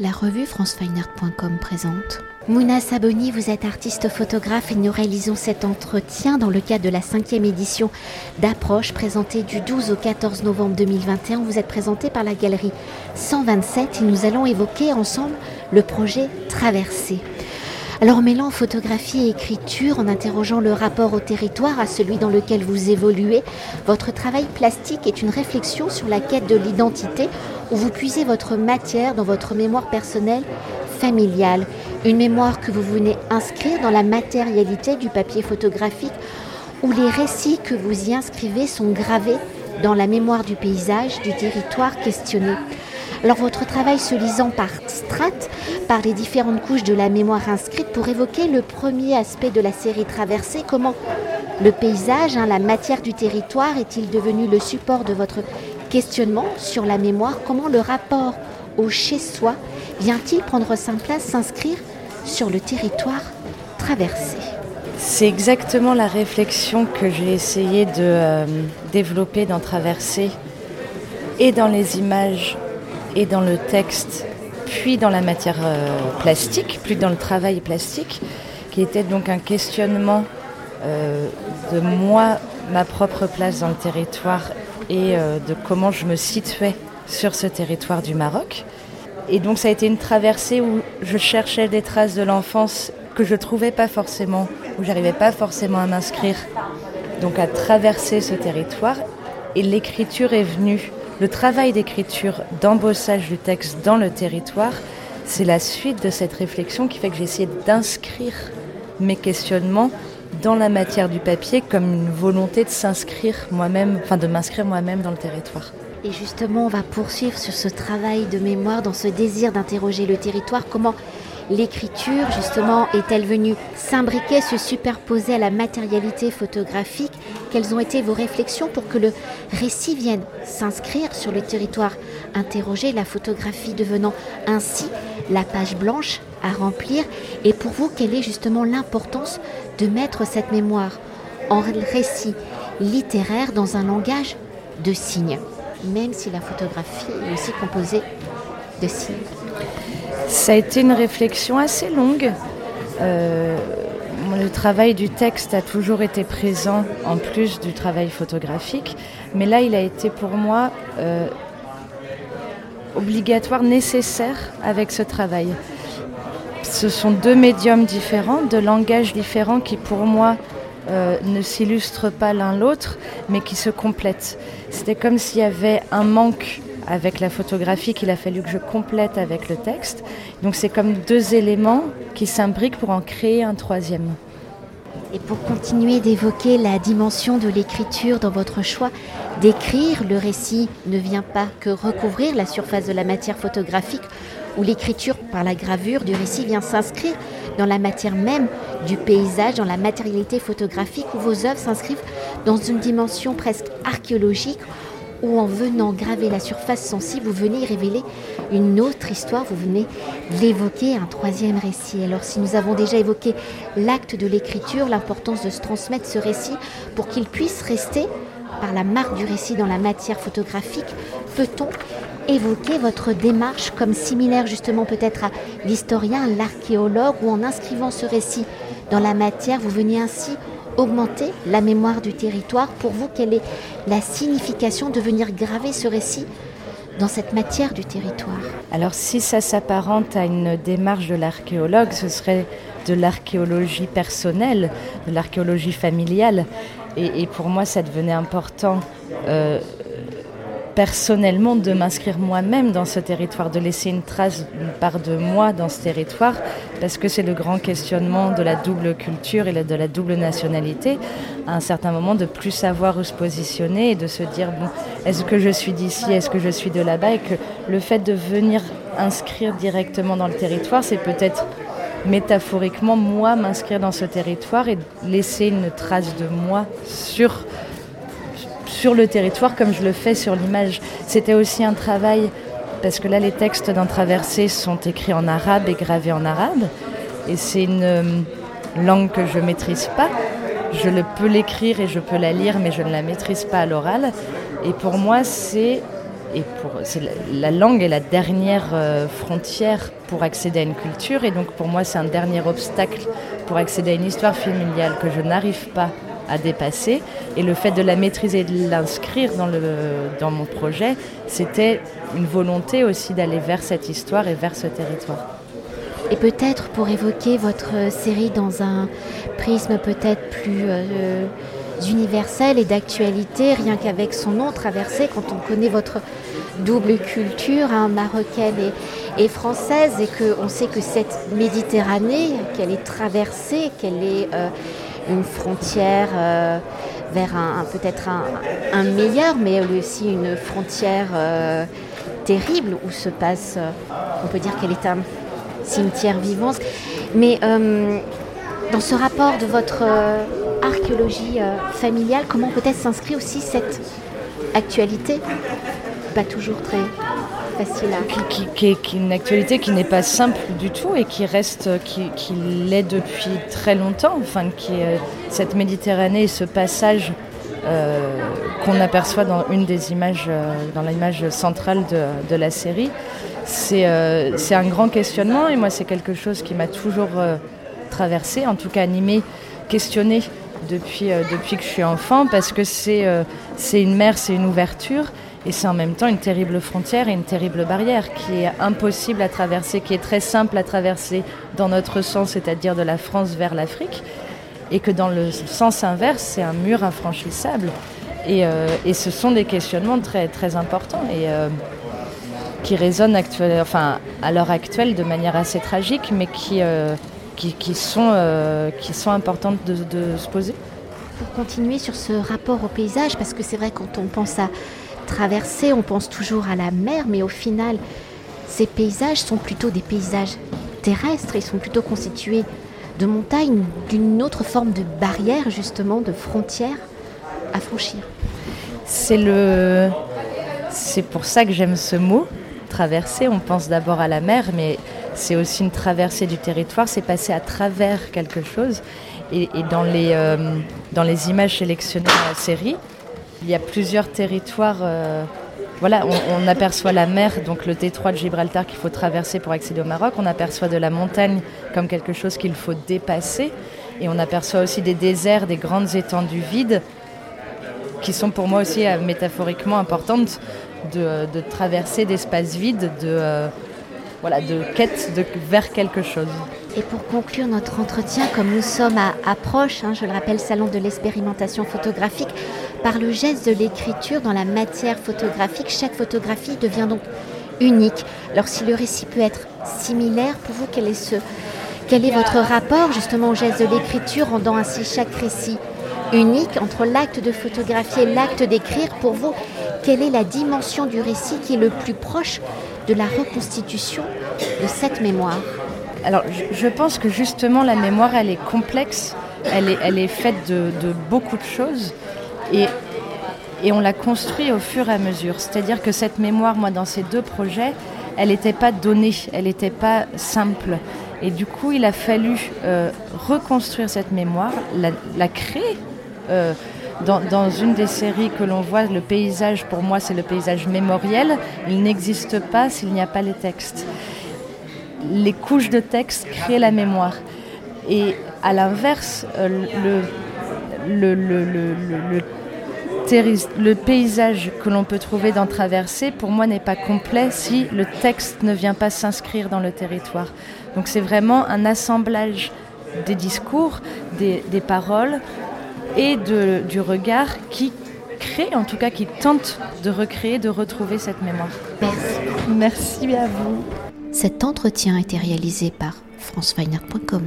La revue francefineart.com présente. Mouna Saboni, vous êtes artiste photographe et nous réalisons cet entretien dans le cadre de la cinquième édition d'Approche présentée du 12 au 14 novembre 2021. Vous êtes présenté par la galerie 127 et nous allons évoquer ensemble le projet Traversée. Alors mêlant photographie et écriture, en interrogeant le rapport au territoire, à celui dans lequel vous évoluez, votre travail plastique est une réflexion sur la quête de l'identité où vous puisez votre matière dans votre mémoire personnelle familiale. Une mémoire que vous venez inscrire dans la matérialité du papier photographique où les récits que vous y inscrivez sont gravés dans la mémoire du paysage, du territoire questionné. Alors votre travail se lisant par strates, par les différentes couches de la mémoire inscrite pour évoquer le premier aspect de la série traversée, comment le paysage, hein, la matière du territoire est-il devenu le support de votre questionnement sur la mémoire, comment le rapport au chez-soi vient-il prendre sa place, s'inscrire sur le territoire traversé? C'est exactement la réflexion que j'ai essayé de euh, développer dans Traversée et dans les images et dans le texte, puis dans la matière euh, plastique, puis dans le travail plastique, qui était donc un questionnement euh, de moi, ma propre place dans le territoire et euh, de comment je me situais sur ce territoire du Maroc. Et donc ça a été une traversée où je cherchais des traces de l'enfance que je trouvais pas forcément, où j'arrivais pas forcément à m'inscrire, donc à traverser ce territoire. Et l'écriture est venue le travail d'écriture, d'embossage du texte dans le territoire, c'est la suite de cette réflexion qui fait que j'ai essayé d'inscrire mes questionnements dans la matière du papier comme une volonté de s'inscrire moi-même, enfin de m'inscrire moi-même dans le territoire. Et justement, on va poursuivre sur ce travail de mémoire, dans ce désir d'interroger le territoire. Comment l'écriture, justement, est-elle venue s'imbriquer, se superposer à la matérialité photographique? Quelles ont été vos réflexions pour que le récit vienne s'inscrire sur le territoire? Interrogé, la photographie devenant ainsi la page blanche à remplir. Et pour vous, quelle est justement l'importance de mettre cette mémoire en récit littéraire dans un langage de signes, même si la photographie est aussi composée de signes? Ça a été une réflexion assez longue. Euh, le travail du texte a toujours été présent en plus du travail photographique, mais là il a été pour moi euh, obligatoire, nécessaire avec ce travail. Ce sont deux médiums différents, deux langages différents qui pour moi euh, ne s'illustrent pas l'un l'autre, mais qui se complètent. C'était comme s'il y avait un manque avec la photographie qu'il a fallu que je complète avec le texte. Donc c'est comme deux éléments qui s'imbriquent pour en créer un troisième. Et pour continuer d'évoquer la dimension de l'écriture dans votre choix d'écrire, le récit ne vient pas que recouvrir la surface de la matière photographique, où l'écriture par la gravure du récit vient s'inscrire dans la matière même du paysage, dans la matérialité photographique, où vos œuvres s'inscrivent dans une dimension presque archéologique, où en venant graver la surface sensible, vous venez révéler une autre histoire, vous venez l'évoquer, un troisième récit. Alors si nous avons déjà évoqué l'acte de l'écriture, l'importance de se transmettre ce récit pour qu'il puisse rester par la marque du récit dans la matière photographique, peut-on évoquer votre démarche comme similaire justement peut-être à l'historien, l'archéologue, ou en inscrivant ce récit dans la matière, vous venez ainsi augmenter la mémoire du territoire Pour vous, quelle est la signification de venir graver ce récit dans cette matière du territoire? Alors si ça s'apparente à une démarche de l'archéologue, ce serait de l'archéologie personnelle, de l'archéologie familiale. Et, pour moi, ça devenait important euh, personnellement de m'inscrire moi-même dans ce territoire, de laisser une trace, une part de moi dans ce territoire, parce que c'est le grand questionnement de la double culture et de la double nationalité, à un certain moment de plus savoir où se positionner et de se dire, est-ce que je suis d'ici, est-ce que je suis de là-bas, et que le fait de venir inscrire directement dans le territoire, c'est peut-être métaphoriquement moi m'inscrire dans ce territoire et laisser une trace de moi sur sur le territoire comme je le fais sur l'image. C'était aussi un travail, parce que là les textes d'un traversé sont écrits en arabe et gravés en arabe, et c'est une euh, langue que je maîtrise pas. Je peux l'écrire et je peux la lire, mais je ne la maîtrise pas à l'oral. Et pour moi, c'est et pour la, langue est la dernière euh, frontière pour accéder à une culture et donc pour moi c'est un dernier obstacle pour accéder à une histoire familiale que je n'arrive pas à dépasser et le fait de la maîtriser et de l'inscrire dans, dans mon projet c'était une volonté aussi d'aller vers cette histoire et vers ce territoire. Et peut-être pour évoquer votre série dans un prisme peut-être plus euh, universel et d'actualité, rien qu'avec son nom traversé, quand on connaît votre double culture hein, marocaine et, française, et qu'on sait que cette Méditerranée, qu'elle est traversée, qu'elle est euh, une frontière euh, vers peut-être un, meilleur, mais aussi une frontière terrible où se passe, on peut dire qu'elle est un cimetière vivant. Mais euh, dans ce rapport de votre euh, archéologie euh, familiale, comment peut-être s'inscrit aussi cette actualité? Pas toujours très Qui, qui, une actualité qui n'est pas simple du tout et qui reste, qui, l'est depuis très longtemps. Enfin, qui cette Méditerranée et ce passage qu'on aperçoit dans une des images, dans l'image centrale de, la série, euh, c'est un grand questionnement et moi c'est quelque chose qui m'a toujours euh, traversé, en tout cas animé, questionné depuis, euh, depuis que je suis enfant parce que c'est une mer, c'est une ouverture et c'est en même temps une terrible frontière et une terrible barrière qui est impossible à traverser, qui est très simple à traverser dans notre sens, c'est-à-dire de la France vers l'Afrique, et que dans le sens inverse, c'est un mur infranchissable. Et, et, ce sont des questionnements très, très importants. Et, qui résonnent actuel, enfin, à l'heure actuelle de manière assez tragique, mais qui, euh, qui, qui, sont, euh, qui sont importantes de, se poser. Pour continuer sur ce rapport au paysage, parce que c'est vrai quand on pense à traverser, on pense toujours à la mer, mais au final, ces paysages sont plutôt des paysages terrestres, ils sont plutôt constitués de montagnes, d'une autre forme de barrière, justement, de frontière à franchir. C'est pour ça que j'aime ce mot, traversée, on pense d'abord à la mer, mais c'est aussi une traversée du territoire, c'est passer à travers quelque chose. Et, dans, les, euh, dans les images sélectionnées dans la série, il y a plusieurs territoires. Euh, voilà, on, aperçoit la mer, donc le détroit de Gibraltar qu'il faut traverser pour accéder au Maroc. On aperçoit de la montagne comme quelque chose qu'il faut dépasser. Et on aperçoit aussi des déserts, des grandes étendues vides qui sont pour moi aussi euh, métaphoriquement importantes de, de traverser d'espaces vides, de, euh, voilà, de quête vers quelque chose. Et pour conclure notre entretien, comme nous sommes à approche, hein, je le rappelle, salon de l'expérimentation photographique, par le geste de l'écriture dans la matière photographique, chaque photographie devient donc unique. Alors si le récit peut être similaire, pour vous, quel est, quel est votre rapport justement au geste de l'écriture, rendant ainsi chaque récit unique entre l'acte de photographier et l'acte d'écrire? Pour vous, quelle est la dimension du récit qui est le plus proche de la reconstitution de cette mémoire? Alors, je pense que justement, la mémoire, elle est complexe, elle est, elle est faite de beaucoup de choses. Et on l'a construit au fur et à mesure. C'est-à-dire que cette mémoire, moi, dans ces deux projets, elle n'était pas donnée, elle n'était pas simple. Et du coup, il a fallu euh, reconstruire cette mémoire, la, créer. Euh, dans, une des séries que l'on voit, le paysage, pour moi, c'est le paysage mémoriel. Il n'existe pas s'il n'y a pas les textes. Les couches de texte créent la mémoire. Et à l'inverse, euh, le, le, le, le paysage que l'on peut trouver dans Traversée, pour moi, n'est pas complet si le texte ne vient pas s'inscrire dans le territoire. Donc c'est vraiment un assemblage des discours, des, des paroles, et de, du regard qui crée, en tout cas qui tente de recréer, de retrouver cette mémoire. Merci. Merci à vous. Cet entretien a été réalisé par franceweiner.com.